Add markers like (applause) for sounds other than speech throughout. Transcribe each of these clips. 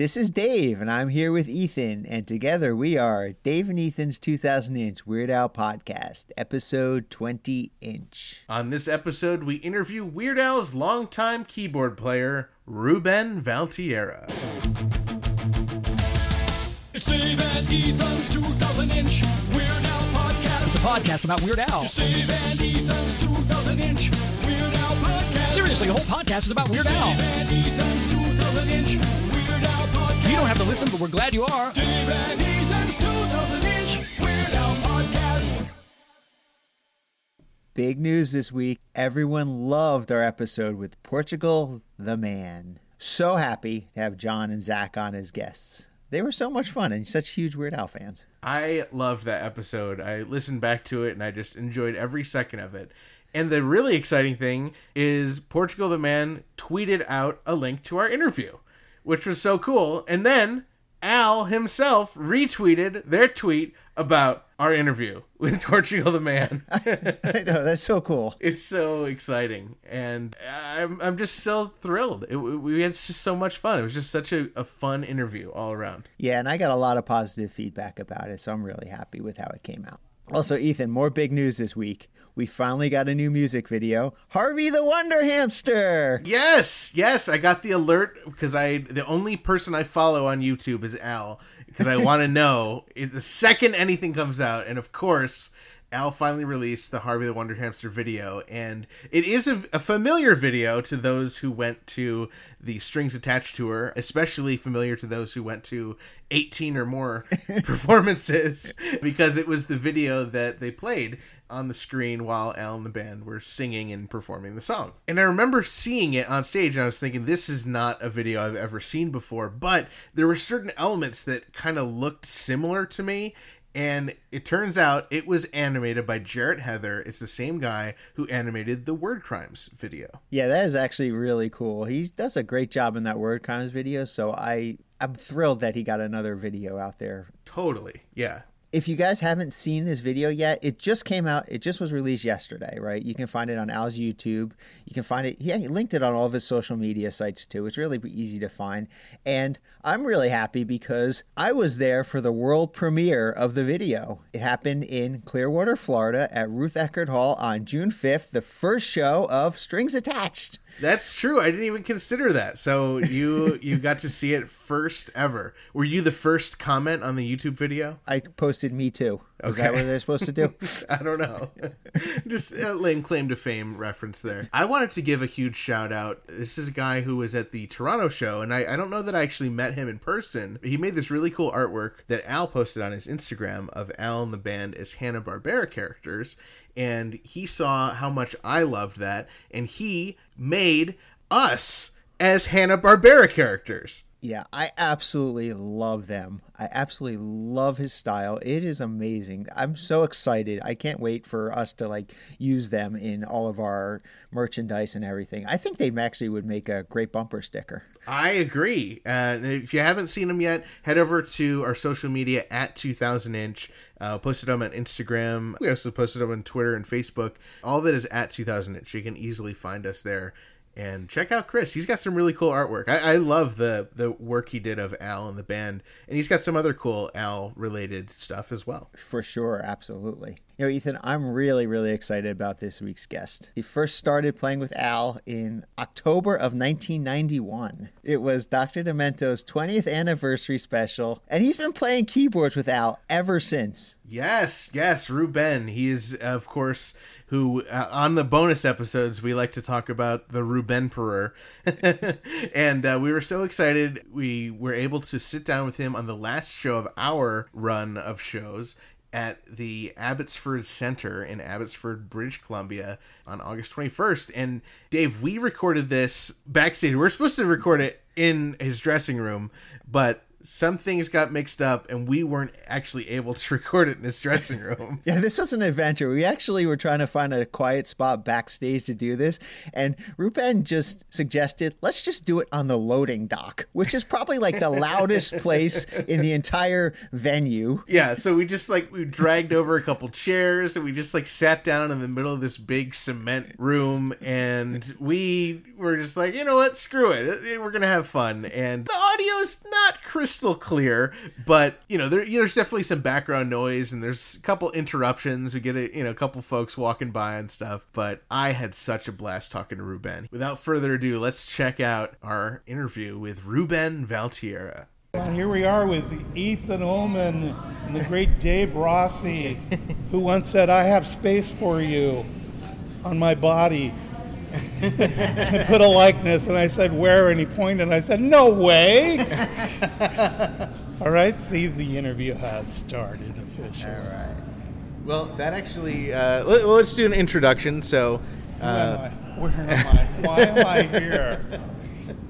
This is Dave, and I'm here with Ethan, and together we are Dave and Ethan's 2000 Inch Weird Al Podcast, episode 20 Inch. On this episode, we interview Weird Al's longtime keyboard player, Ruben Valtierra. It's Dave and Ethan's 2000 inch Weird Al podcast. It's a podcast about Weird Al. It's Dave and Ethan's 2000 inch Weird Al podcast. Seriously, the whole podcast is about Weird Dave Al. and Ethan's 2000 inch don't have to listen, but we're glad you are. Dave and Ethan's 2000 inch Weird Al podcast. Big news this week. Everyone loved our episode with Portugal the Man. So happy to have John and Zach on as guests. They were so much fun and such huge Weird Al fans. I loved that episode. I listened back to it and I just enjoyed every second of it. And the really exciting thing is Portugal the Man tweeted out a link to our interview, which was so cool. And then Al himself retweeted their tweet about our interview (laughs) with Portugal the Man. (laughs) I know, that's so cool. it's so exciting and i'm, I'm just so thrilled it, we had just so much fun it was just such a, a fun interview all around Yeah, and I got a lot of positive feedback about it, so I'm really happy with how it came out. Also, Ethan, more big news this week. We finally got a new music video. Harvey the Wonder Hamster. yes yes i got the alert because i the only person i follow on youtube is al because i want to (laughs) know the second anything comes out and of course Al finally released the Harvey the Wonder Hamster video, and it is a, a familiar video to those who went to the Strings Attached tour, especially familiar to those who went to 18 or more (laughs) performances, because it was the video that they played on the screen while Al and the band were singing and performing the song. And I remember seeing it on stage, and I was thinking, this is not a video I've ever seen before, but there were certain elements that kind of looked similar to me and it turns out it was animated by Jarrett Heather. It's the same guy who animated the Word Crimes video. Yeah, that is actually really cool. He does a great job in that Word Crimes video, so I I'm thrilled that he got another video out there. Totally. Yeah. If you guys haven't seen this video yet, it just came out. It just was released yesterday, right? You can find it on Al's YouTube. You can find it. Yeah, he linked it on all of his social media sites too. It's really easy to find. And I'm really happy because I was there for the world premiere of the video. It happened in Clearwater, Florida at Ruth Eckerd Hall on June 5th, the first show of Strings Attached. That's true. I didn't even consider that. So you (laughs) you got to see it first ever. Were you the first comment on the YouTube video? I posted me too. Is Okay. that what they're supposed to do? (laughs) I don't know. (laughs) Just uh, a laying claim to fame reference there. I wanted to give a huge shout out. This is a guy who was at the Toronto show, and I, I don't know that I actually met him in person. He made this really cool artwork that Al posted on his Instagram of Al and the band as Hanna Barbera characters, and he saw how much I loved that, and he made us as Hanna Barbera characters. Yeah, I absolutely love them. I absolutely love his style. It is amazing. I'm so excited. I can't wait for us to like use them in all of our merchandise and everything. I think they actually would make a great bumper sticker. I agree. And if you haven't seen them yet, head over to our social media at 2000 inch. Uh, posted them on Instagram. We also posted them on Twitter and Facebook. All of it is at 2000 inch. You can easily find us there. And check out Chris. He's got some really cool artwork. I, I love the the work he did of Al and the band, and he's got some other cool Al related stuff as well. For sure, absolutely. You know, Ethan, I'm really, really excited about this week's guest. He first started playing with Al in October of 1991. It was Dr. Demento's 20th anniversary special, and he's been playing keyboards with Al ever since. Yes, yes, Ruben. He is, of course, who uh, on the bonus episodes we like to talk about the Ruben Perur, (laughs) and uh, we were so excited we were able to sit down with him on the last show of our run of shows at the Abbotsford Center in Abbotsford, British Columbia on August 21st. And Dave, we recorded this backstage. We are supposed to record it in his dressing room, but some things got mixed up and we weren't actually able to (laughs) record it in his dressing (laughs) room. Yeah, this was an adventure. We actually were trying to find a quiet spot backstage to do this, and Ruben just suggested, let's just do it on the loading dock, which is probably like the loudest place in the entire venue. yeah, so we just like we dragged over a couple chairs and we just like sat down in the middle of this big cement room and we were just like, you know what, screw it. We're going to have fun. And the audio's not crystal clear, but you know, there, you know, there's definitely some background noise and there's a couple interruptions. We get a you know a couple folks walking by and stuff. But I had such a blast talking to Ruben. Without further ado, let's check out our interview with Ruben Valtierra. And here we are with Ethan Ullman and the great Dave Rossi, who once said, I have space for you on my body. And put a likeness, and I said, Where? And he pointed, and I said, No way! (laughs) All right, see, the interview has started officially. All right. Well, that actually. Uh, let, well, let's do an introduction. So. Where am Uh, I? Where am I? Why am I here?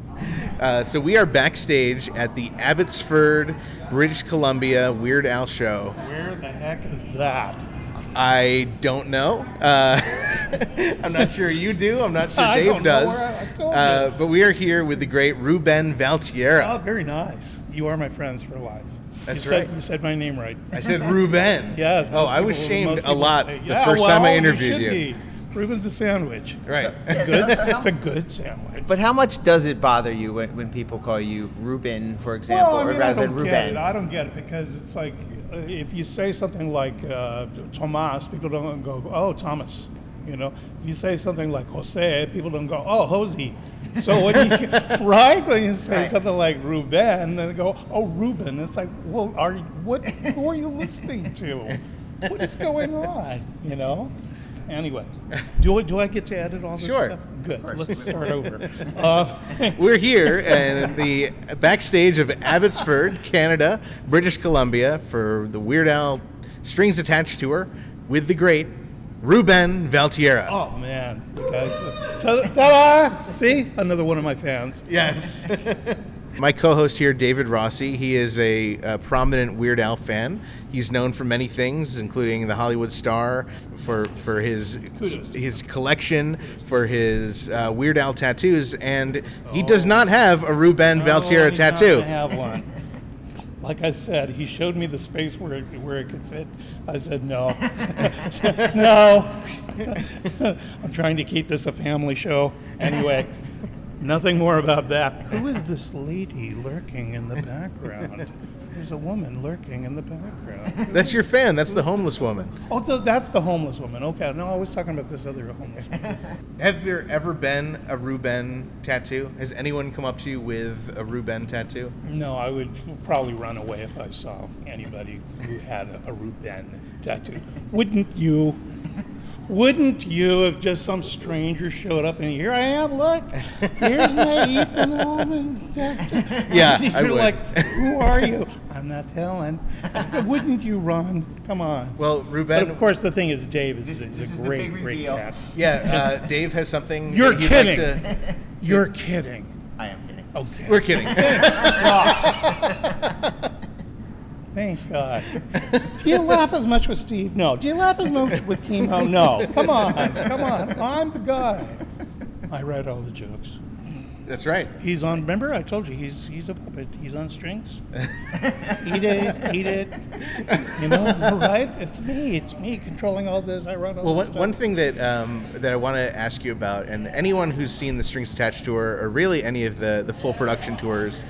(laughs) uh, so we are backstage at the Abbotsford, British Columbia Weird Al show. Where the heck is that? I don't know. Uh, (laughs) I'm not sure you do. I'm not sure Dave does. I- I Uh, but we are here with the great Ruben Oh, Valtierra. very nice. You are my friends for life. That's you said, right. You said my name right. I said Ruben. (laughs) Yes. Oh, most I was shamed a lot say, the yeah, first well, time I you interviewed should you. be. Ruben's a sandwich. Right. Yeah, (laughs) so- Good. it's a good sandwich. But how much does it bother you when, when people call you Ruben, for example, well, I mean, or I rather don't than get Ruben? it. I don't get it because it's like if you say something like uh, Tomas, people don't go, "Oh, Thomas." You know, if you say something like Jose, people don't go, "Oh, Jose." So when you (laughs) right when you say Right. something like Ruben, then they go, "Oh, Ruben." It's like, well, are what? Who are you listening to? (laughs) What is going on? You know. Anyway, (laughs) do I, do I get to edit all this Sure. stuff? Good. Let's start (laughs) over. Uh, (laughs) We're here in the backstage of Abbotsford, Canada, British Columbia for the Weird Al Strings Attached tour with the great Ruben Valtierra. Oh man, you guys! Ta- Ta-da! See, another one of my fans. Yes. My co-host here, David Rossi, he is a, a prominent Weird Al fan. He's known for many things, including the Hollywood Star, for for his his collection, for his uh, Weird Al tattoos, and he does not have a Ruben Oh, Valtierra tattoo. gonna have one. (laughs) Like I said, he showed me the space where it, where it could fit. I said no, (laughs) (laughs) no. I'm trying to keep this a family show. Anyway, nothing more about that. Who is this lady lurking in the background? There's a woman lurking in the background. That's your fan. That's the homeless woman. Oh, th- that's the homeless woman. Okay, no, I was talking about this other homeless woman. (laughs) Have there ever been a Ruben tattoo? Has anyone come up to you with a Ruben tattoo? No, I would probably run away if I saw anybody who had a, a Ruben tattoo. Wouldn't you? Wouldn't you if just some stranger showed up and here I am, look, here's my Ethan Allman tattoo. (laughs) Yeah, (laughs) You're I would. like, who are you? I'm not telling. (laughs) Wouldn't you run? Come on. Well, Ruben. but of course, the thing is, Dave is, This- is this a is the great, big great reveal. cat. yeah, uh, Dave has something. You're that he'd like kidding. to- You're kidding. I am kidding. Okay. We're kidding. Thank God. Do you laugh as much with Steve? No. Do you laugh as much with Kimo? No. Come on. Come on. I'm the guy. I write all the jokes. That's right. He's on. Remember, I told you he's he's a puppet. He's on strings. eat it, eat it. You know, right? It's me. It's me controlling all this. I run all Well, this one, stuff. one thing that um, that I want to ask you about, and anyone who's seen the Strings Attached tour, or really any of the the full production tours,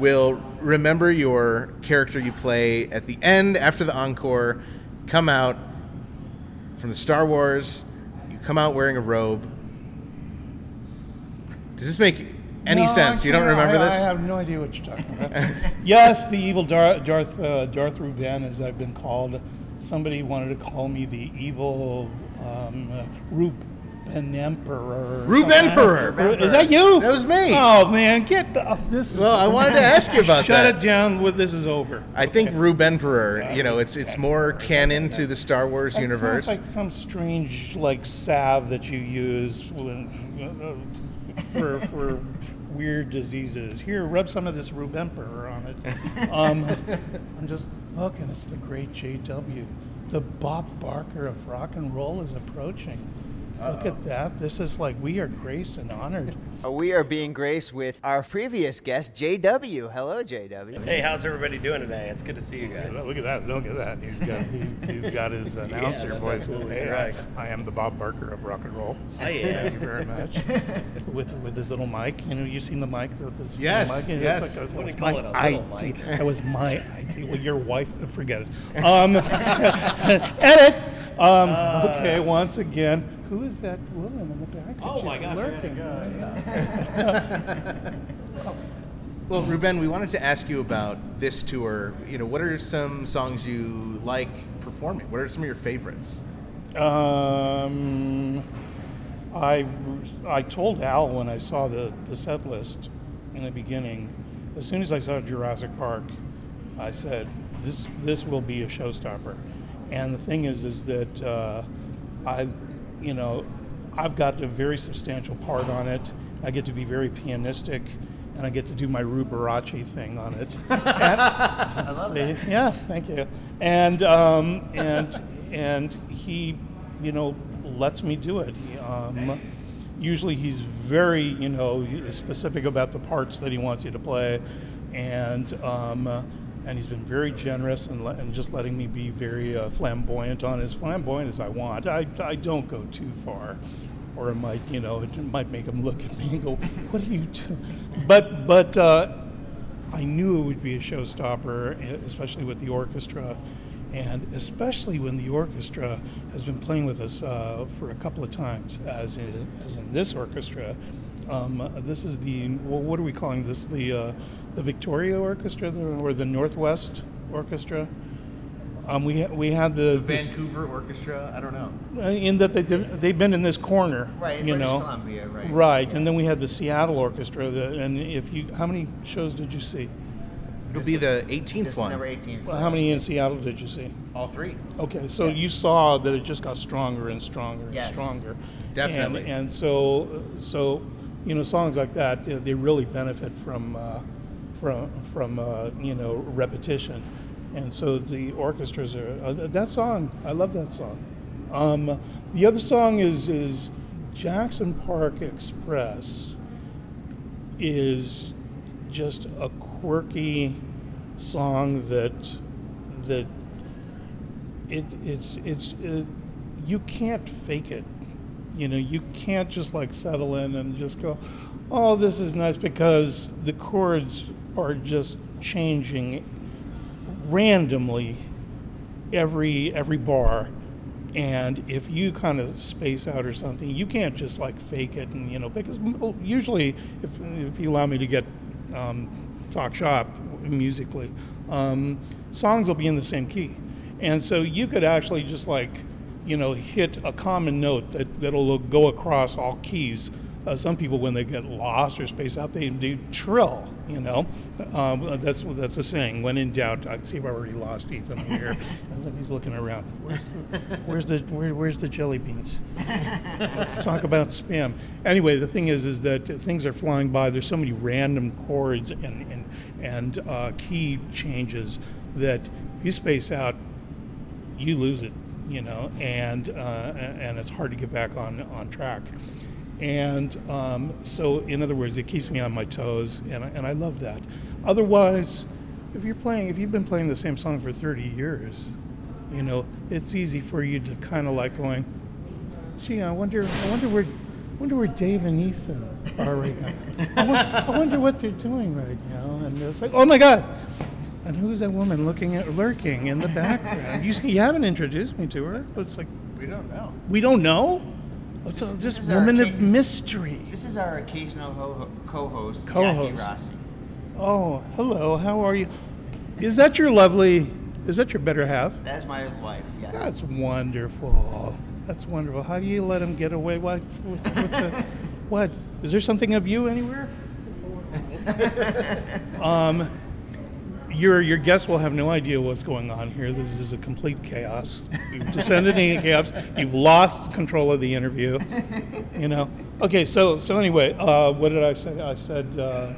will remember your character you play at the end after the encore. Come out from the Star Wars. You come out wearing a robe. Does this make any No, sense? I You don't remember I, this? I have no idea what you're talking about. (laughs) yes, the evil Dar- Darth uh, Darth Ruben, as I've been called. Somebody wanted to call me the evil um, uh, Ruben Emperor. or Ruben something. Emperor. Is that you? That was me. Oh man, get the, this. is- Well, I wanted to ask you about that. Shut that. it down. With this is over. I think Ruben Emperor. You know, it's it's more canon to the Star Wars That universe. sounds like some strange like salve that you use when, uh, for for weird diseases. Here, rub some of this Ruben, emperor on it. Um, (laughs) I'm just looking. It's the great JW. The Bob Barker of rock and roll is approaching. Look at that. This is like we are graced and honored. (laughs) We are being graced with our previous guest, JW. Hello, JW. Hey, how's everybody doing today? It's good to see you guys. Look at that! Look at that! He's got he, he's got his (laughs) announcer that's voice. absolutely Hey, correct. I, I am the Bob Barker of rock and roll. I am. Thank you very much. (laughs) with with his little mic, you know, you've seen the mic. The, this Yes, mic? It's yes. Like a, What do you call my it, a little mic? That was my idea. Well, your wife, forget it. Um, edit. Um, okay, once again, who is that woman in the back? Oh She's my gosh, lurking. go, (laughs) Well, Ruben, we wanted to ask you about this tour. You know, what are some songs you like performing? What are some of your favorites? Um, I, I told Al when I saw the, the set list in the beginning, as soon as I saw Jurassic Park, I said, this, this will be a showstopper. And the thing is, is that uh, I, you know, I've got a very substantial part on it. I get to be very pianistic, and I get to do my Rubarachi thing on it. (laughs) I love that. Yeah, thank you. And um, and and he, you know, lets me do it. He, um, usually he's very, you know, specific about the parts that he wants you to play, and um, and he's been very generous and, le- and just letting me be very uh, flamboyant on as flamboyant as I want. I, I don't go too far, or it might, you know, it might make him look at me and go, "What are you doing?" But but. Uh, I knew it would be a showstopper, especially with the orchestra, and especially when the orchestra has been playing with us uh, for a couple of times, as in, as in this orchestra. Um, this is the well, what are we calling this? The uh, the Victoria Orchestra or the Northwest Orchestra? Um, we ha- we had the this- Vancouver Orchestra. I don't know. uh, in that they did, they've been in this corner, Right, you British know, Columbia, right. right. And then we had the Seattle Orchestra, that, and if you, how many shows did you see? It'll be the 18th This one. number 18. Well, how many in Seattle did you see? All three. Okay, so you saw that it just got stronger and stronger and Yes. stronger. Definitely. And, and so, so you know, songs like that, they really benefit from uh, from from uh, you know repetition. And so the orchestras are uh, that song. I love that song. Um, the other song is is Jackson Park Express. Is just a quirky song that that it, it's it's uh you can't fake it you know you can't just like settle in and just go oh this is nice because the chords are just changing randomly every every bar. And if you kind of space out or something you can't just like fake it and you know because usually if, if you allow me to get um, talk shop musically um, songs will be in the same key. And so you could actually just like you know hit a common note that, that'll go across all keys uh, some people, when they get lost or space out, they do trill. You know, um, that's that's the saying. When in doubt, I see. I've already lost Ethan over here. (laughs) He's looking around. Where's, where's the where, where's the jelly beans? (laughs) Let's talk about spam. Anyway, the thing is, is that things are flying by. There's so many random chords and and and uh, key changes that if you space out, you lose it, you know, and uh, and it's hard to get back on on track. And um, so, in other words, it keeps me on my toes, and I, and I love that. Otherwise, if you're playing, if you've been playing the same song for 30 years, you know, it's easy for you to kind of like going, gee, I wonder, I wonder where, wonder where Dave and Ethan are right now. I wonder, I wonder what they're doing right now. And it's like, oh my God, and who's that woman looking at, lurking in the background? You, you haven't introduced me to her. But it's like, We don't know. we don't know. It's This- a- this this is our woman of case. mystery. This is our occasional ho- co-host, Co-host. Jackie Rossi. Oh, hello. How are you? Is that your lovely? Is that your better half? That is my wife. Yes. That's wonderful. That's wonderful. How do you let him get away? What? With, with the, (laughs) what? Is there something of you anywhere? (laughs) um, your your guests will have no idea what's going on here. This is a complete chaos. You've descended into chaos. You've lost control of the interview. You know. Okay. So so anyway, uh, what did I say? I said. Uh,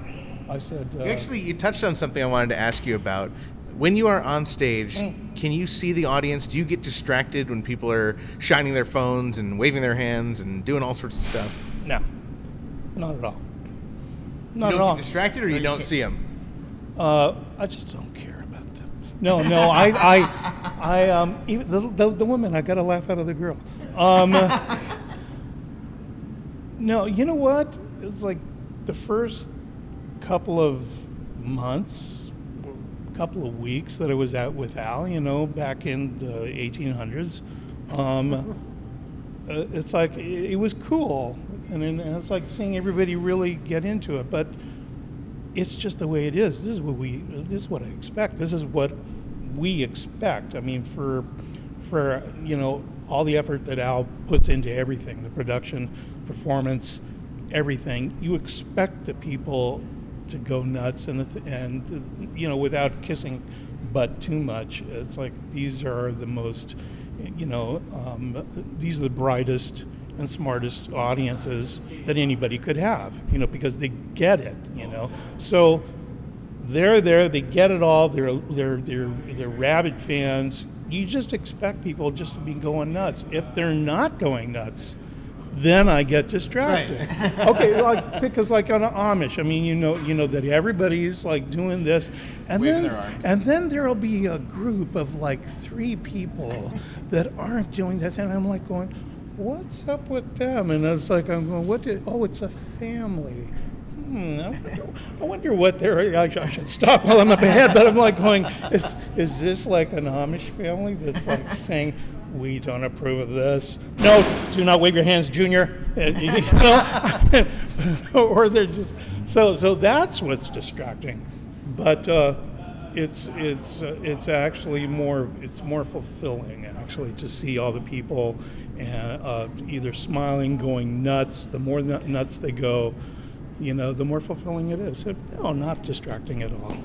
I said. Uh, Actually, you touched on something I wanted to ask you about. when you are on stage, can you see the audience? Do you get distracted when people are shining their phones and waving their hands and doing all sorts of stuff? No, not at all. You Not don't at all. get distracted, or you don't see them. Uh, I just don't care about them. No, no, I, I, I, um, even the, the, the woman, I got to laugh out of the girl. Um, (laughs) no, you know what? It's like the first couple of months, couple of weeks that I was out with Al, you know, back in the 1800s. Um, uh, it's like it, it was cool, and, and it's like seeing everybody really get into it. But it's just the way it is. This is what we. This is what I expect. This is what we expect. I mean, for for you know all the effort that Al puts into everything, the production, performance, everything. You expect the people to go nuts and th- and you know without kissing butt too much. It's like these are the most, you know, um, these are the brightest and smartest audiences that anybody could have, you know, because they get it, know. So they're there, they get it all. They're they're they're they're rabid fans. You just expect people just to be going nuts. If they're not going nuts, then I get distracted. (laughs) okay, like because like on Amish, I mean, you know, you know that everybody's like doing this, and Waving then and then there'll be a group of like three people that aren't doing that, and I'm like going, "What's up with them?" And it's like I'm going, "What did? Oh, it's a family." Hmm, I wonder, what they're. I, I should stop while I'm up ahead, but I'm like going, is, is this like an Amish family that's like saying, we don't approve of this? No, do not wave your hands, Junior. Uh, you know? (laughs) or they're just so so that's what's distracting, but uh, it's it's uh, it's actually more it's more fulfilling actually to see all the people and uh, either smiling, going nuts. The more nuts they go, you know, the more fulfilling it is. So, no, not distracting at all.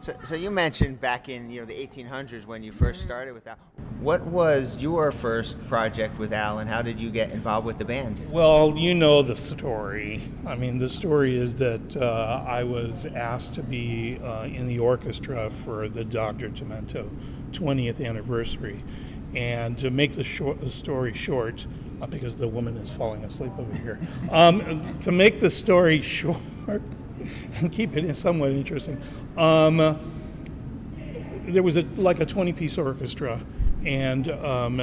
So, so you mentioned back in you know the 1800s when you first started with Al. What was your first project with Al, and how did you get involved with the band? Well, you know the story. I mean, the story is that uh, I was asked to be uh, in the orchestra for the Dr. Demento 20th anniversary. And to make the, short, the story short, uh, because the woman is falling asleep over here, um, to make the story short and keep it somewhat interesting, um, there was a like a 20 piece orchestra and um,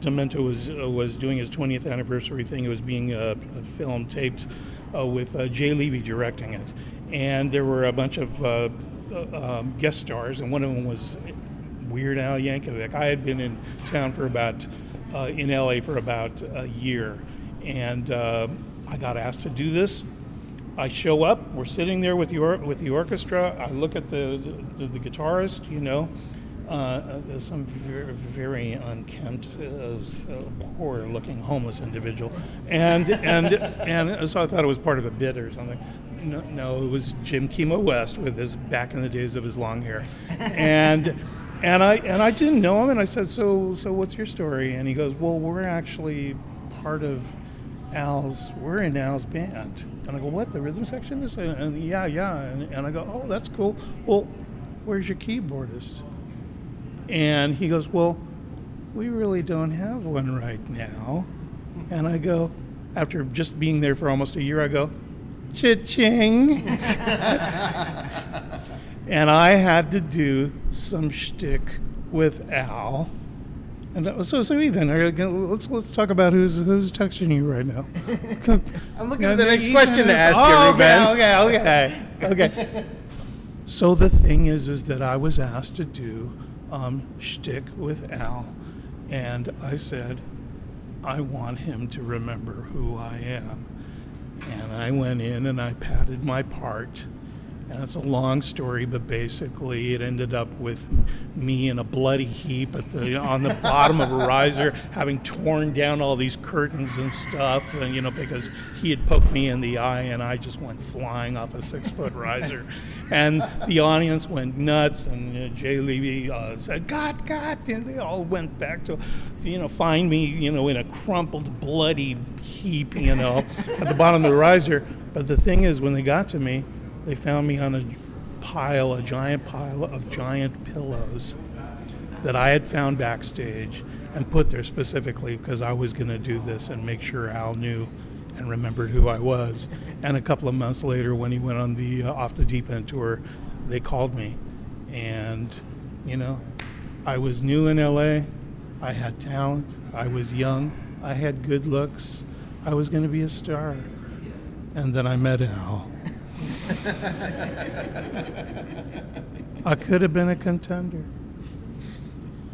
Demento was uh, was doing his 20th anniversary thing. It was being uh, film taped uh, with uh, Jay Levey directing it, and there were a bunch of um, guest stars, and one of them was Weird Al Yankovic. I had been in town for about uh, in LA for about a year, and uh, I got asked to do this. I show up. We're sitting there with the or- with the orchestra. I look at the the, the guitarist. You know, uh, some very, very unkempt, uh, poor-looking homeless individual, and and and so I thought it was part of a bit or something. No, no, it was Jim Kimo West with his back in the days of his long hair, and. And I and I didn't know him, and I said, "So, so what's your story?" And he goes, "Well, we're actually part of Al's, we're in Al's band. And I go, what, the rhythm section is? And, and yeah, yeah. And, and I go, oh, that's cool. Well, where's your keyboardist? And he goes, well, we really don't have one right now. And I go, after just being there for almost a year, I go, cha-ching. (laughs) (laughs) and I had to do some shtick with Al. And that was, so, so Ethan, are you gonna- let's let's talk about who's who's texting you right now. (laughs) I'm looking at the next question to ask you, oh, Ruben. Okay, okay, (laughs) okay, okay. So the thing is, is that I was asked to do um, shtick with Al, and I said, I want him to remember who I am. And I went in and I padded my part. And it's a long story, but basically it ended up with me in a bloody heap at the on the bottom of a riser, having torn down all these curtains and stuff, and you know because he had poked me in the eye, and I just went flying off a six foot riser, and the audience went nuts, and uh, Jay Levey uh, said "God, God," and they all went back to, you know, find me, you know, in a crumpled, bloody heap, you know, at the bottom of the riser. But the thing is, when they got to me, they found me on a pile, a giant pile of giant pillows that I had found backstage and put there specifically because I was going to do this and make sure Al knew and remembered who I was. And a couple of months later, when he went on the uh, off the deep end tour, they called me, and you know, I was new in LA. I had talent. I was young. I had good looks. I was going to be a star. And then I met Al. I could have been a contender.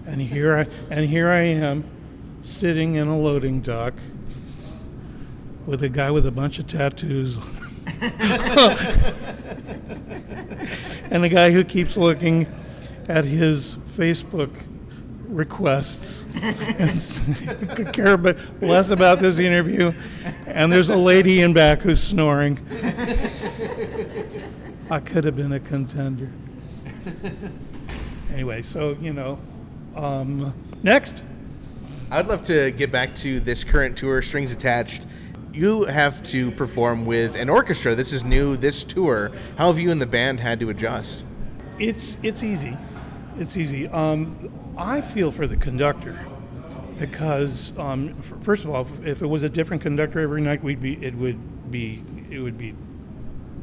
And here I and here I am sitting in a loading dock with a guy with a bunch of tattoos (laughs) and a guy who keeps looking at his Facebook requests and could (laughs) care about, less about this interview. And there's a lady in back who's snoring. I could have been a contender. Anyway, so you know, um, next. I'd love to get back to this current tour, Strings Attached. You have to perform with an orchestra. This is new, this tour. How have you and the band had to adjust? It's it's easy. It's easy. Um, I feel for the conductor because um, first of all, if, if it was a different conductor every night, we'd be it would be it would be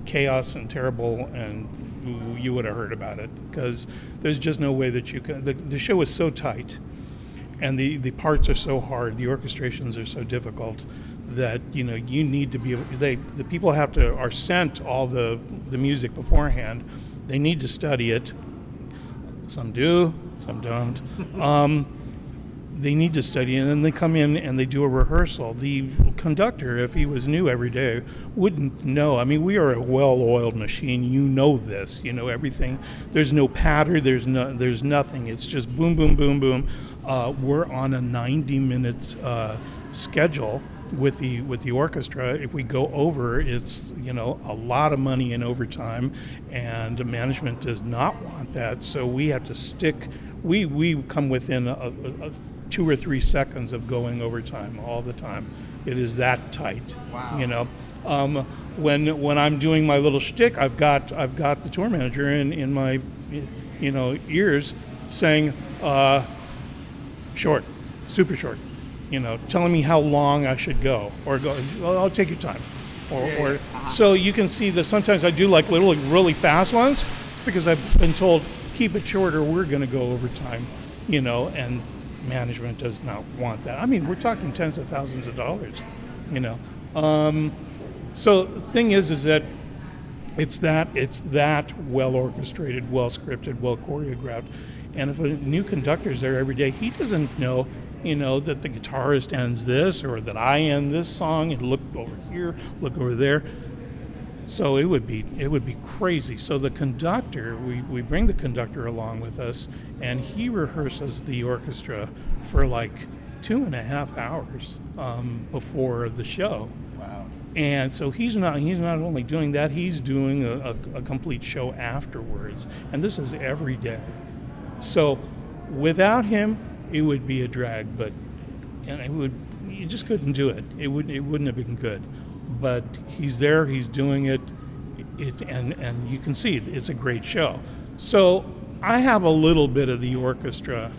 chaos and terrible, and you- would have heard about it because there's just no way that you can. The, the show is so tight, and the the parts are so hard, the orchestrations are so difficult that you know you need to be. They the people have to are sent all the the music beforehand. They need to study it. Some do, some don't. (laughs) Um, they need to study and then they come in and they do a rehearsal. The conductor if he was new every day wouldn't know. I mean we are a well-oiled machine. You know this you know everything. There's no pattern there's no there's nothing. It's just boom boom boom boom. Uh, we're on a 90 minute uh, schedule with the with the orchestra. If we go over it's you know a lot of money in overtime and management does not want that. So we have to stick we we come within a, a, a two or three seconds of going overtime all the time it is that tight wow. you know um, when when I'm doing my little shtick I've got I've got the tour manager in in my you know ears saying uh, short super short you know, telling me how long I should go, or go. Well, I'll take your time, or, or so you can see that sometimes I do like little really fast ones. It's because I've been told keep it shorter. We're going to go over time, you know, and management does not want that. I mean, we're talking tens of thousands of dollars, you know. Um, so the thing is, is that it's that it's that well orchestrated, well scripted, well choreographed. And if a new conductor's there every day, he doesn't know, you know, that the guitarist ends this or that I end this song and look over here, look over there. So it would be it would be crazy. So the conductor, we, we bring the conductor along with us, and he rehearses the orchestra for like two and a half hours um, before the show. Wow. And so he's not he's not only doing that, he's doing a, a, a complete show afterwards. And this is every day. So without him, it would be a drag, but and it would you just couldn't do it. It would it wouldn't have been good. But he's there, he's doing it, it and and you can see it, it's a great show. So I have a little bit of the orchestra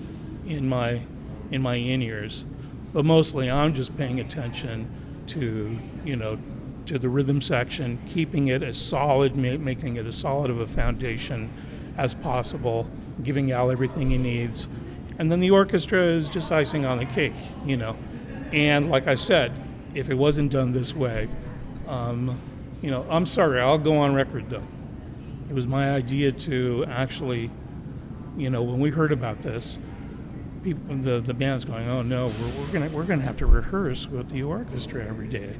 in my in my in ears, but mostly I'm just paying attention to you know to the rhythm section, keeping it as solid, making it as solid of a foundation as possible, giving Al everything he needs, and then the orchestra is just icing on the cake, you know. And like I said, if it wasn't done this way, um, you know, I'm sorry, I'll go on record though. It was my idea to actually, you know, when we heard about this, people, the the band's going, oh no, we're, we're gonna we're gonna have to rehearse with the orchestra every day,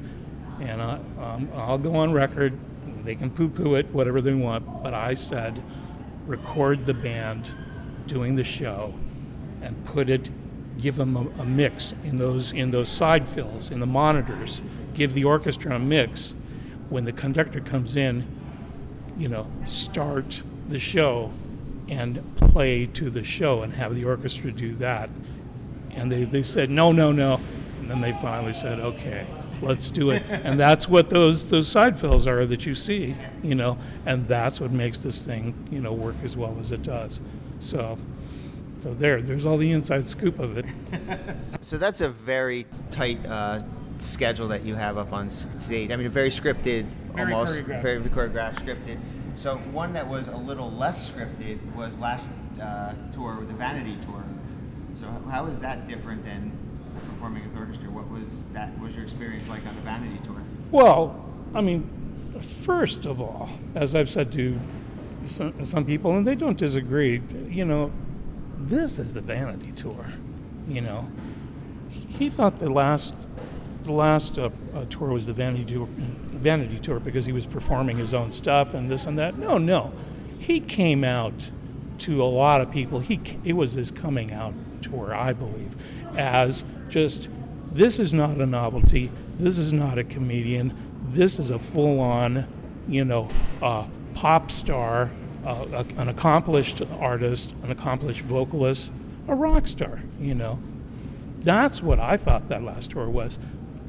and I, um, I'll go on record. They can poo-poo it, whatever they want, but I said, record the band doing the show, and put it, give them a, a mix in those in those side fills in the monitors. Give the orchestra a mix. When the conductor comes in, you know, start the show and play to the show and have the orchestra do that. And they, they said, no, no, no. And then they finally said, okay, let's do it. (laughs) And that's what those those side fills are that you see, you know, and that's what makes this thing, you know, work as well as it does. So, so there, there's all the inside scoop of it. (laughs) So that's a very tight uh, schedule that you have up on stage. I mean, very scripted, Very almost choreographed. very choreographed, scripted. So one that was a little less scripted was last uh, tour with the Vanity tour. So h- how is that different than performing with orchestra? What was that? What was your experience like on the Vanity tour? Well, I mean, first of all, as I've said to some, some people, and they don't disagree, you know, this is the Vanity Tour. You know, he thought the last the last uh, uh, tour was the Vanity Tour, Vanity Tour because he was performing his own stuff and this and that. No, no, he came out to a lot of people. He it was his coming out tour, I believe, as just this is not a novelty. This is not a comedian. This is a full-on, you know, uh, pop star, uh, a- an accomplished artist, an accomplished vocalist, a rock star. You know, that's what I thought that last tour was.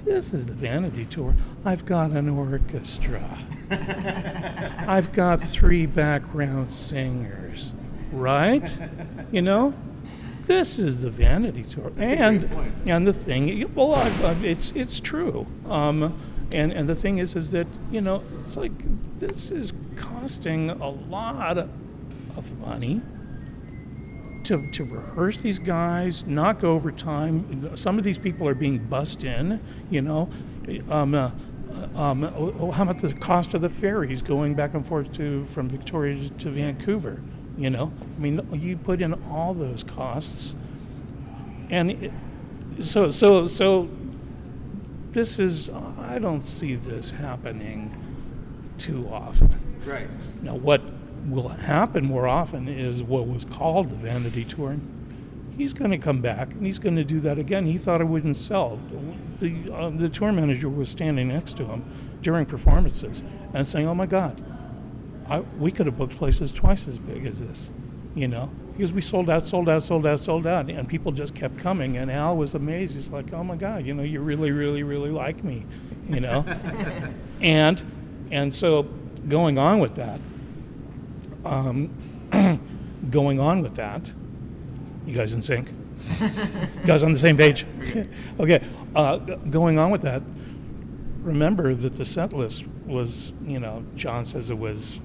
This is the Vanity Tour. I've got an orchestra. (laughs) I've got three background singers, right? You know, this is the Vanity Tour, and and the thing, well, I, I, it's it's true. Um, and and the thing is, is that you know, it's like this is costing a lot of, of money to, to rehearse these guys, knock overtime. Some of these people are being bussed in, you know. Um, uh, um, oh, oh, how about the cost of the ferries going back and forth to from Victoria to Vancouver? You know, I mean, you put in all those costs, and it, so so so. This is I don't see this happening too often. Right. Now, what will happen more often is what was called the Vanity Tour. He's going to come back and he's going to do that again. He thought it wouldn't sell. The, uh, the tour manager was standing next to him during performances and saying, Oh my God, I, we could have booked places twice as big as this, you know, because we sold out, sold out, sold out, sold out, and people just kept coming. And Al was amazed. He's like, "Oh my God, you know, you really, really, really like me, you know," (laughs) and and so going on with that, um, (clears throat) going on with that, you guys in sync? you (laughs) guys on the same page? (laughs) okay. Uh, going on with that, remember that the set list was, you know, John says it was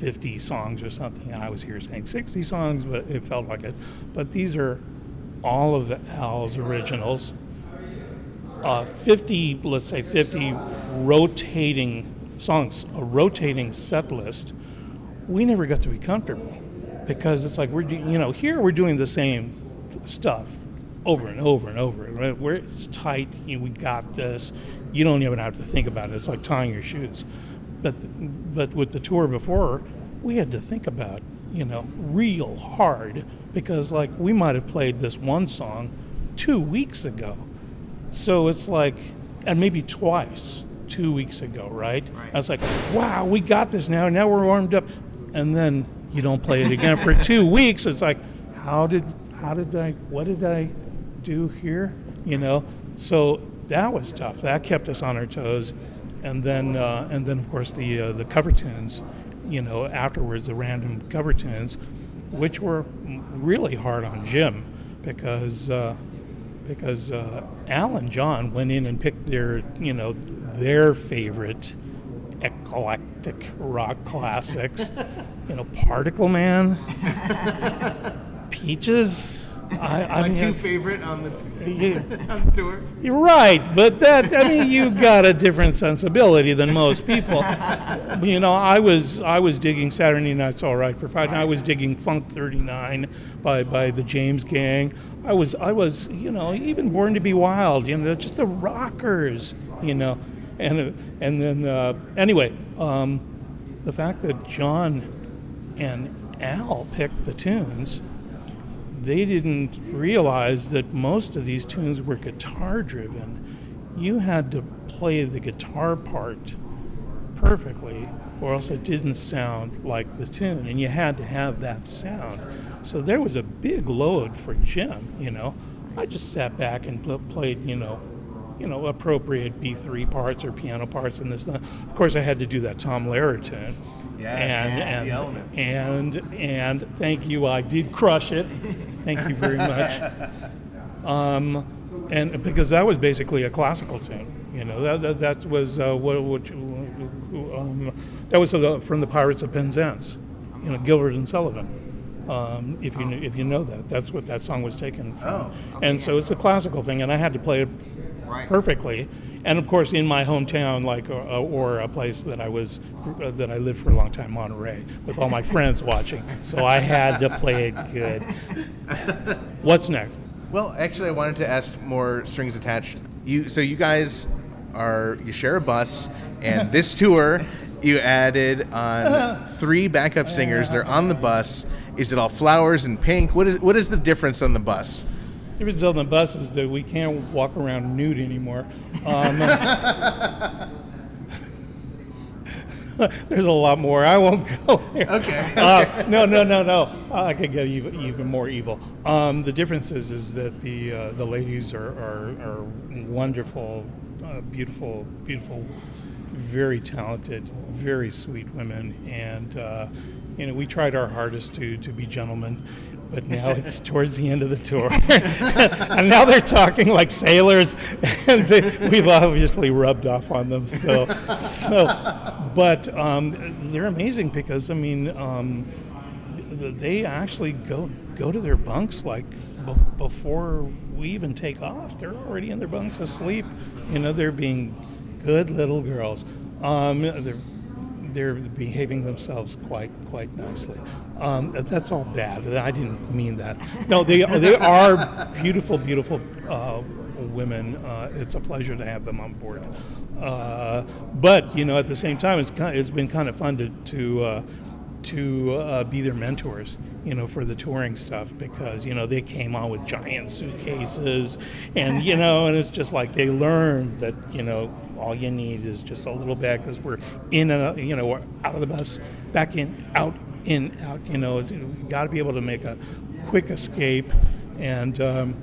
50 songs or something. And I was here saying 60 songs, but it felt like it. But these are all of Al's originals. Uh, 50, let's say 50 rotating songs, a rotating set list. We never got to be comfortable because it's like we're, do- you know, here we're doing the same stuff over and over and over. Right? Where it's tight, you know, we got this. You don't even have to think about it. It's like tying your shoes. But but with the tour before, we had to think about you know real hard because like we might have played this one song two weeks ago, so it's like and maybe twice two weeks ago, right? I was like, wow, we got this now. Now we're warmed up, and then you don't play it again for two (laughs) weeks. It's like, how did how did I what did I do here? You know, so that was tough. That kept us on our toes, and then uh, and then of course the uh, the cover tunes, you know, afterwards the random cover tunes, which were really hard on Jim because. Uh, because uh, Al and John went in and picked their, you know, their favorite eclectic rock classics. (laughs) you know, Particle Man, Peaches. I, I My mean, two favorite on the, t- you- (laughs) on the tour. you're right, but that I mean, you got a different sensibility than most people. you know, I was I was digging Saturday Night's All Right for Five. I was digging Funk 39 by by the James Gang. I was I was you know even Born to Be Wild. You know, just the rockers. You know, and and then uh, anyway, um, the fact that John and Al picked the tunes they didn't realize that most of these tunes were guitar driven. You had to play the guitar part perfectly, or else it didn't sound like the tune, and you had to have that sound. So there was a big load for Jim, you know. I just sat back and pl- played, you know, you know, appropriate B3 parts or piano parts and this. and that. Of course, I had to do that Tom Lehrer tune. Yes, and, the and, and and thank you. I did crush it. Thank you very (laughs) much. Um, and because that was basically a classical tune, you know, that that, that was uh, what, what um, that was uh, from the Pirates of Penzance, you know, Gilbert and Sullivan. Um, if you kn- if you know that, that's what that song was taken from. Oh, and so it's a classical thing, and I had to play it Right. perfectly. And of course, in my hometown, like or, or a place that I was uh, that I lived for a long time, Monterey, with all my friends watching, so I had to play it good. (laughs) What's next? Well, actually, I wanted to ask more strings attached. You so you guys are you share a bus, and this tour you added on (laughs) three backup singers. They're on the bus. Is it all flowers and pink? What is what is the difference on the bus? The difference on the bus is that we can't walk around nude anymore. Um, (laughs) there's a lot more. I won't go there. Okay. Uh, no, no, no, no. I could get even, even more evil. Um, the difference is, is that the uh, the ladies are, are, are wonderful, uh, beautiful, beautiful, very talented, very sweet women, and uh, you know we tried our hardest to to be gentlemen. But now it's towards the end of the tour, (laughs) and now they're talking like sailors, (laughs) and they, we've obviously rubbed off on them. So, so, but um, they're amazing because I mean, um, they actually go go to their bunks like b- before we even take off. They're already in their bunks asleep. You know, they're being good little girls. Um, they're they're behaving themselves quite quite nicely. Um, that's all bad. I didn't mean that. No, they they are beautiful, beautiful uh, women. Uh, it's a pleasure to have them on board. Uh, but you know, at the same time, it's kind it's been kind of fun to to uh, to uh, be their mentors, you know, for the touring stuff because you know they came on with giant suitcases, and you know, and it's just like they learned that you know all you need is just a little bit because we're in and out, you know we're out of the bus, back in, out, in, out. You know, you got to be able to make a quick escape, and um,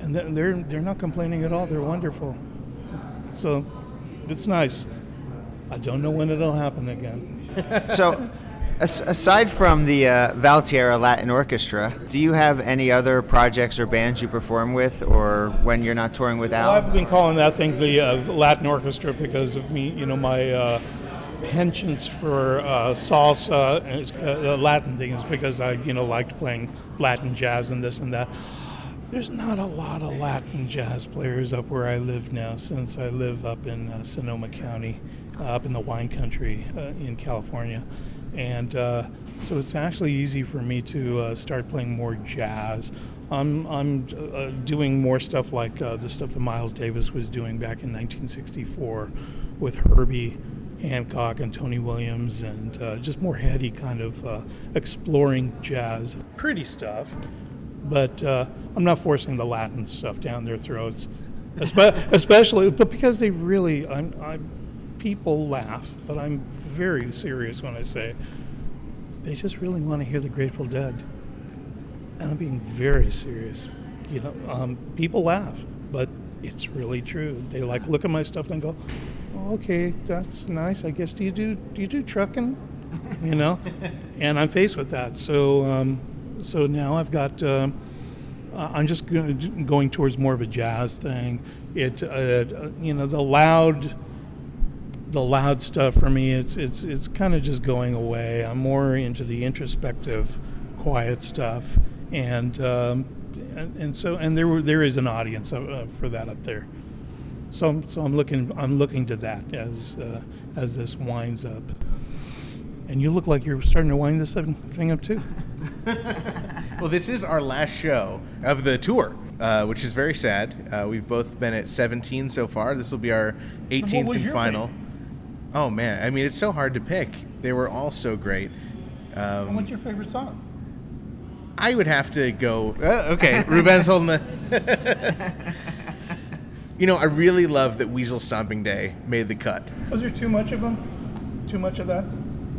and they're- they're they're not complaining at all. They're wonderful, so it's nice. I don't know when it'll happen again. (laughs) So, as- aside from the uh, Valtierra Latin Orchestra, do you have any other projects or bands you perform with, or when you're not touring with Well, Al? I've been calling that thing the uh, Latin Orchestra because of me, you know, my uh, penchants for uh, salsa and uh, Latin thing is because I, you know, liked playing Latin jazz and this and that. There's not a lot of Latin jazz players up where I live now, since I live up in uh, Sonoma County, uh, up in the wine country uh, in California, and uh, so it's actually easy for me to start playing more jazz. I'm I'm uh, doing more stuff like uh, the stuff that Miles Davis was doing back in 1964 with Herbie Hancock and Tony Williams, and uh, just more heady kind of uh, exploring jazz, pretty stuff but uh, I'm not forcing the Latin stuff down their throats, (laughs) especially, but because they really, I'm, I'm, people laugh, but I'm very serious when I say they just really want to hear the Grateful Dead, and I'm being very serious. You know, um, people laugh, but it's really true. They like look at my stuff and go, "Okay, that's nice. I guess do you do do you do trucking?" You know, (laughs) and I'm faced with that. So. Um, so now I've got. Um, I'm just going towards more of a jazz thing. It, uh, you know, the loud, the loud stuff for me. It's it's it's kind of just going away. I'm more into the introspective, quiet stuff, and um, and, and so and there were- there is an audience uh, uh, for that up there. So I'm, so I'm looking I'm looking to that as uh, as this winds up. And you look like you're starting to wind this thing up too. (laughs) Well, this is our last show of the tour, uh, which is very sad. Uh, we've both been at 17 so far. This will be our 18th was and your final. Oh man, I mean it's so hard to pick. They were all so great. Um, What's your favorite song? I would have to go. Uh, okay, (laughs) Ruben's holding the. (laughs) you know, I really love that Weasel Stomping Day made the cut. Was there too much of them? Too much of that?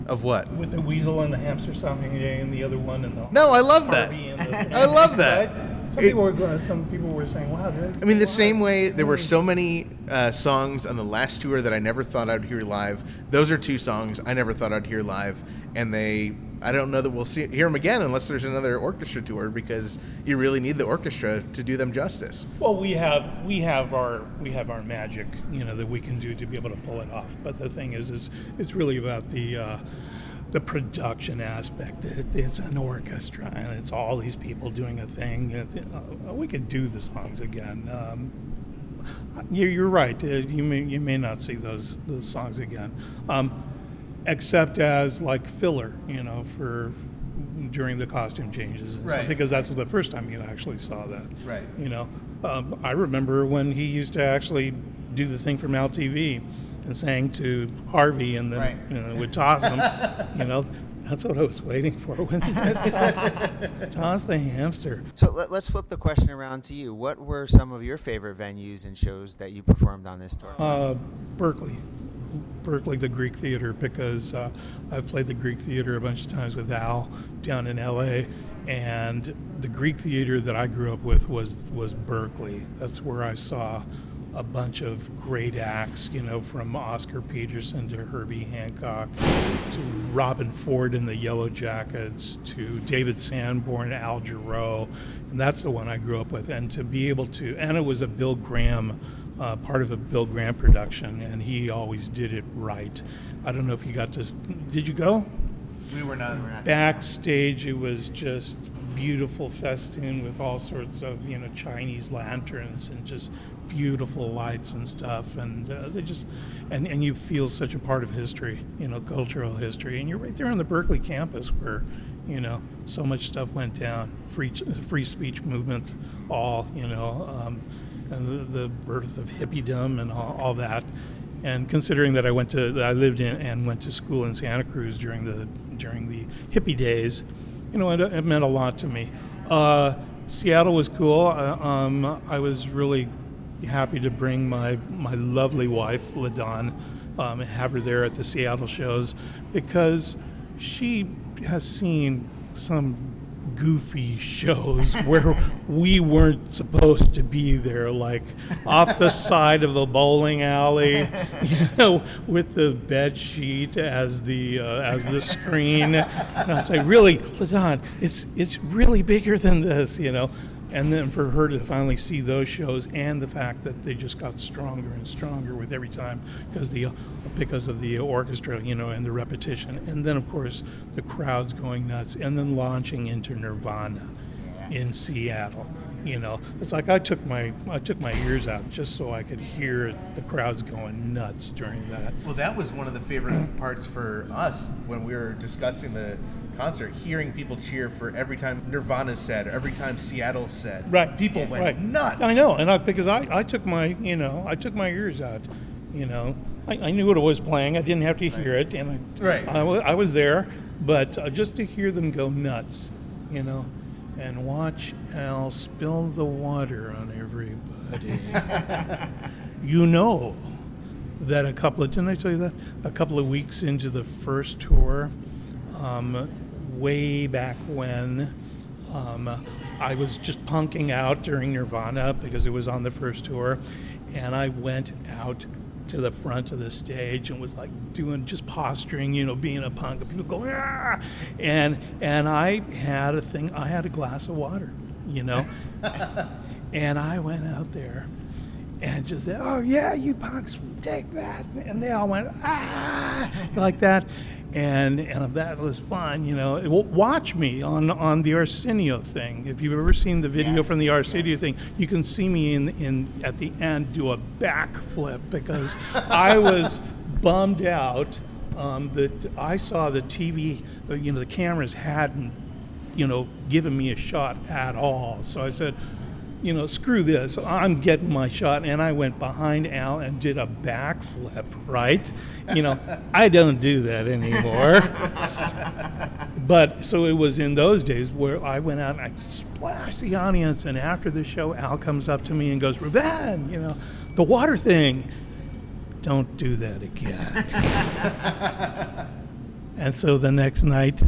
Of what? With the weasel and the hamster stomping day and the other one and the No, I love that. Harvey and the (laughs) I love that. Right? Some people were. Some people were saying, "Wow." I mean, the same way there were so many uh, songs on the last tour that I never thought I'd hear live. Those are two songs I never thought I'd hear live, and they. I don't know that we'll see hear them again unless there's another orchestra tour because you really need the orchestra to do them justice. Well, we have we have our we have our magic, you know, that we can do to be able to pull it off. But the thing is, is it's really about the uh, the production aspect. It, it's an orchestra, and it's all these people doing a thing. Uh, we could do the songs again. Um, you're, you're right. Uh, you may you may not see those those songs again, um, except as like filler, you know, for during the costume changes, and stuff, Right. because that's the first time you actually saw that. Right. You know, um, I remember when he used to actually do the thing from TV and sang to Harvey and then Right. you know, would toss him. you know, that's what I was waiting for. When toss, (laughs) toss the hamster. So let, let's flip the question around to you. What were some of your favorite venues and shows that you performed on this tour? Uh, Berkeley. Berkeley, the Greek Theater, because uh, I've played the Greek Theater a bunch of times with Al down in LA, and the Greek Theater that I grew up with was was Berkeley. That's where I saw a bunch of great acts, you know, from Oscar Peterson to Herbie Hancock to Robben Ford and the Yellowjackets to David Sanborn, Al Jarreau, and that's the one I grew up with. And to be able to, and it was a Bill Graham uh, part of a Bill Graham production, and he always did it right. I don't know if you got to. Did you go? We were not. Backstage, it was just beautiful festoon with all sorts of you know Chinese lanterns and just beautiful lights and stuff, and uh, they just and and you feel such a part of history, you know, cultural history, and you're right there on the Berkeley campus where. You know, so much stuff went down. Free, free speech movement, all you know, um, and the, the birth of hippiedom and all, all that. And considering that I went to, I lived in and went to school in Santa Cruz during the during the hippie days, you know, it, it meant a lot to me. Uh, Seattle was cool. Uh, um, I was really happy to bring my my lovely wife Ladon, um, and have her there at the Seattle shows because she has seen some goofy shows (laughs) where we weren't supposed to be there, like off the (laughs) side of a bowling alley, (laughs) you know, with the bed sheet as the uh, as the screen. And I say, really, Ladon, it's it's really bigger than this, you know. And then for her to finally see those shows, and the fact that they just got stronger and stronger with every time because the because of the orchestra, you know, and the repetition, and then of course the crowds going nuts, and then launching into Nirvana in Seattle. You know, it's like I took my I took my ears out just so I could hear the crowds going nuts during that. Well, that was one of the favorite parts for us when we were discussing the concert, hearing people cheer for every time Nirvana said, or every time Seattle said. Right, People went right. nuts. I know, and I, because I, I took my you know I took my ears out. You know, I, I knew what it was playing. I didn't have to hear it, and I, Right. I, I was there, but uh, just to hear them go nuts, you know, and watch Al spill the water on everybody. (laughs) you know that a couple of didn't I tell you that a couple of weeks into the first tour, um, way back when, um, I was just punking out during Nirvana because it was on the first tour, and I went out to the front of the stage and was like doing just posturing, you know, being a punk. and People go, ah! and and I had a thing. I had a glass of water, you know, (laughs) and I went out there and just said, "Oh yeah, you punks, take that!" And they all went ah like that, and and that was fun. You know, watch me on on the Arsenio thing. If you've ever seen the video from the Arsenio thing, you can see me in in at the end do a backflip because (laughs) I was bummed out um, that I saw the TV, you know, the cameras hadn't you know, given me a shot at all. So I said, you know, screw this. I'm getting my shot. And I went behind Al and did a backflip, right? You know, I don't do that anymore. (laughs) but so it was in those days where I went out and I splashed the audience. And after the show, Al comes up to me and goes, Ruben, you know, the water thing. Don't do that again. (laughs) and so the next night,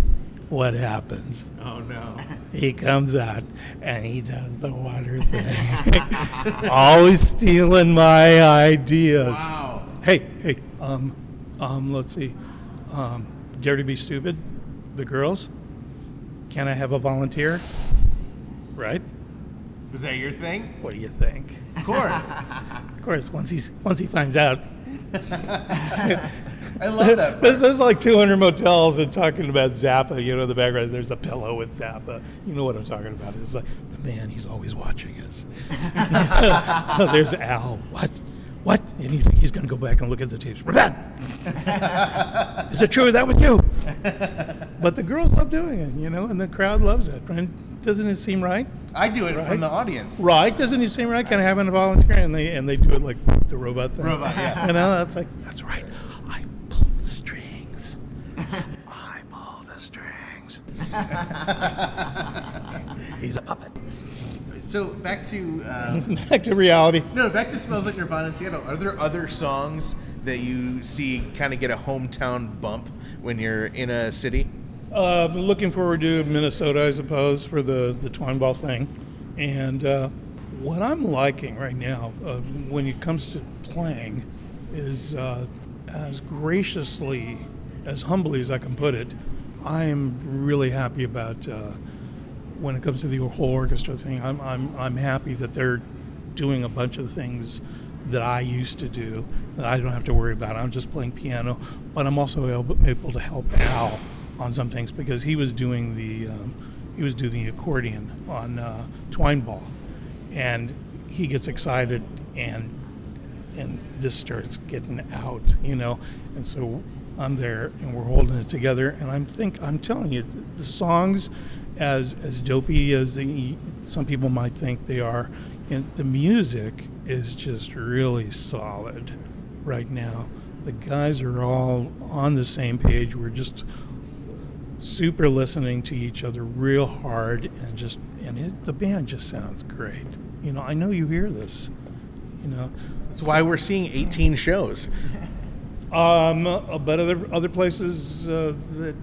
what happens? Oh no. (laughs) He comes out and he does the water (laughs) thing. Always stealing my ideas. Wow. Hey, hey, um, um, let's see. Um, Dare to be stupid? The girls? Can I have a volunteer? Right? Was that your thing? What do you think? Of course. (laughs) Of course, once he's once he finds out, I love that. (laughs) this is like 200 motels and talking about Zappa. You know, in the background there's a pillow with Zappa. You know what I'm talking about? It's like the man. He's always watching us. (laughs) (laughs) there's Al. What? What? And he's, he's going to go back and look at the tapes. Ravan! Is it true that with you? But the girls love doing it, you know, and the crowd loves it. Right? Doesn't it seem right? I do it Right. from the audience. Right? Doesn't it seem right? Can I have a volunteer? And they and they do it like the robot thing. Robot, yeah. You know, that's like that's right. I pull the strings. I pull the strings. (laughs) He's a puppet. So back to uh, (laughs) Back to reality. no, back to smells like Nirvana in Seattle. Are there other songs that you see kind of get a hometown bump when you're in a city? Uh, looking forward to Minnesota, I suppose, for the the twine ball thing. And uh, what I'm liking right now, uh, when it comes to playing, is uh, as graciously, as humbly as I can put it, I am really happy about uh, when it comes to the whole orchestra thing. I'm, I'm, I'm happy that they're doing a bunch of things that I used to do that I don't have to worry about. I'm just playing piano, but I'm also able, able to help Al on some things because he was doing the um, he was doing the accordion on uh, Twine Ball, and he gets excited and and this starts getting out, you know, and so I'm there and we're holding it together, and I'm think I'm telling you the songs, as as dopey as the, some people might think they are, and the music is just really solid right now. The guys are all on the same page. We're just super listening to each other real hard and just and it, the band just sounds great. You know, I know you hear this. You know, That's why we're seeing 18 shows. (laughs) um, uh, but other other places uh, that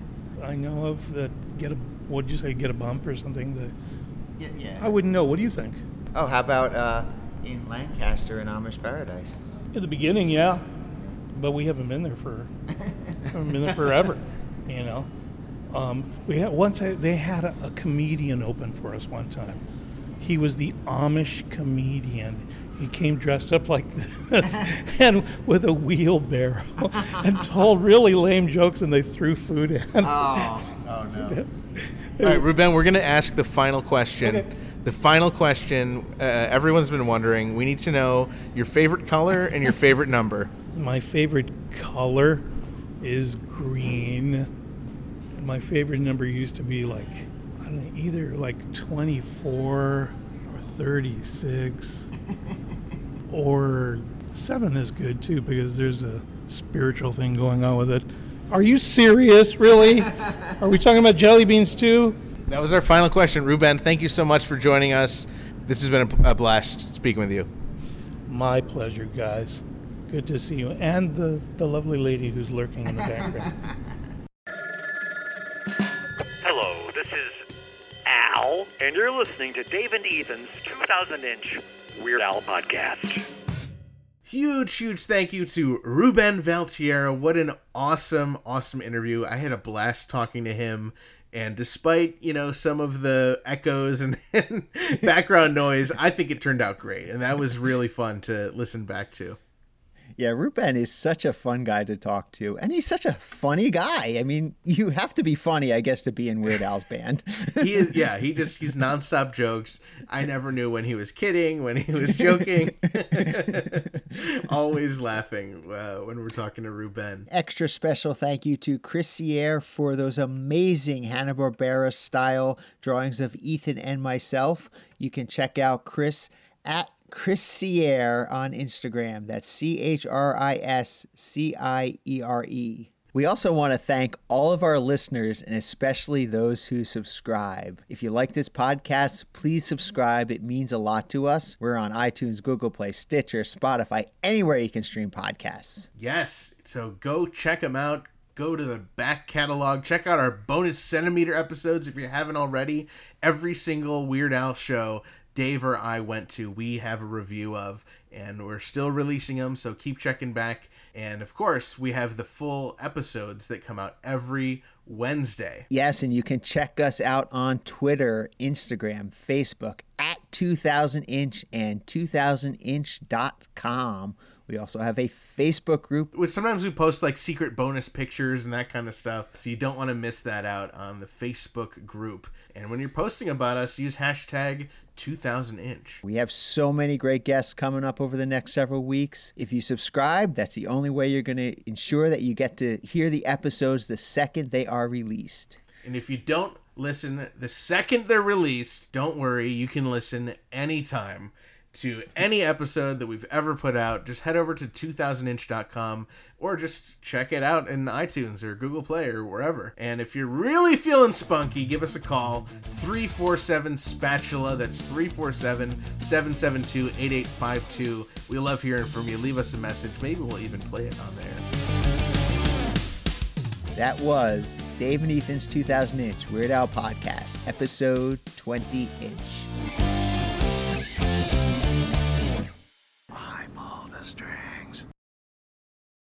I know of that get a what'd you say get a bump or something that Yeah, yeah. I wouldn't know. What do you think? Oh, how about uh, in Lancaster in Amish Paradise? In the beginning, yeah, but we haven't been there for (laughs) haven't been there forever. You know, um, we had once I- they had a, a comedian open for us one time. He was the Amish comedian. He came dressed up like this (laughs) and with a wheelbarrow and told really lame jokes, and they threw food in. Oh, Oh no! (laughs) All right, Ruben, we're going to ask the final question. Okay. The final question. Uh, everyone's been wondering. We need to know your favorite color and your favorite number. (laughs) My favorite color is green. And my favorite number used to be like, I don't know, either like 24 or 36. Or 7 is good too because there's a spiritual thing going on with it. Are you serious? Really? (laughs) Are we talking about jelly beans too? That was our final question. Ruben, thank you so much for joining us. This has been a, a blast speaking with you. My pleasure, guys. Good to see you. And the, the lovely lady who's lurking in the background. (laughs) and you're listening to Dave and Ethan's 2000 inch Weird Al podcast. Huge, huge thank you to Ruben Valtierra. What an awesome, awesome interview. I had a blast talking to him. And despite, you know, some of the echoes and, and (laughs) background noise, I think it turned out great. And that was really fun to listen back to. Yeah, Ruben is such a fun guy to talk to, and he's such a funny guy. I mean, you have to be funny, I guess, to be in Weird Al's band. (laughs) He is, yeah, he just, he's nonstop jokes. I never knew when he was kidding, when he was joking. (laughs) Always laughing uh, when we're talking to Ruben. Extra special thank you to Chris Ciere for those amazing Hanna-Barbera style drawings of Ethan and myself. You can check out Chris at Chris Ciere on Instagram. That's C H R I S C I E R E. We also want to thank all of our listeners and especially those who subscribe. If you like this podcast, please subscribe. It means a lot to us. We're on iTunes, Google Play, Stitcher, Spotify, anywhere you can stream podcasts. Yes. So go check them out. go to the back catalog, check out our bonus centimeter episodes if you haven't already. Every single Weird Al show Dave or I went to, we have a review of, and we're still releasing them, so keep checking back. And of course, we have the full episodes that come out every Wednesday. Yes, and you can check us out on Twitter, Instagram, Facebook at 2000 inch and 2000inch.com. We also have a Facebook group. Sometimes we post like secret bonus pictures and that kind of stuff, so you don't want to miss that out on the Facebook group. And when you're posting about us, use hashtag 2000 inch. We have so many great guests coming up over the next several weeks. If you subscribe, that's the only way you're going to ensure that you get to hear the episodes the second they are released. And if you don't listen the second they're released, don't worry, you can listen anytime to any episode that we've ever put out. Just head over to 2000inch.com or just check it out in iTunes or Google Play or wherever. And if you're really feeling spunky, give us a call 347 Spatula. That's 347 772 8852. We love hearing from you. Leave us a message. Maybe we'll even play it on there. That was Dave and Ethan's 2000 Inch Weird Al Podcast, episode 20 inch. Strange.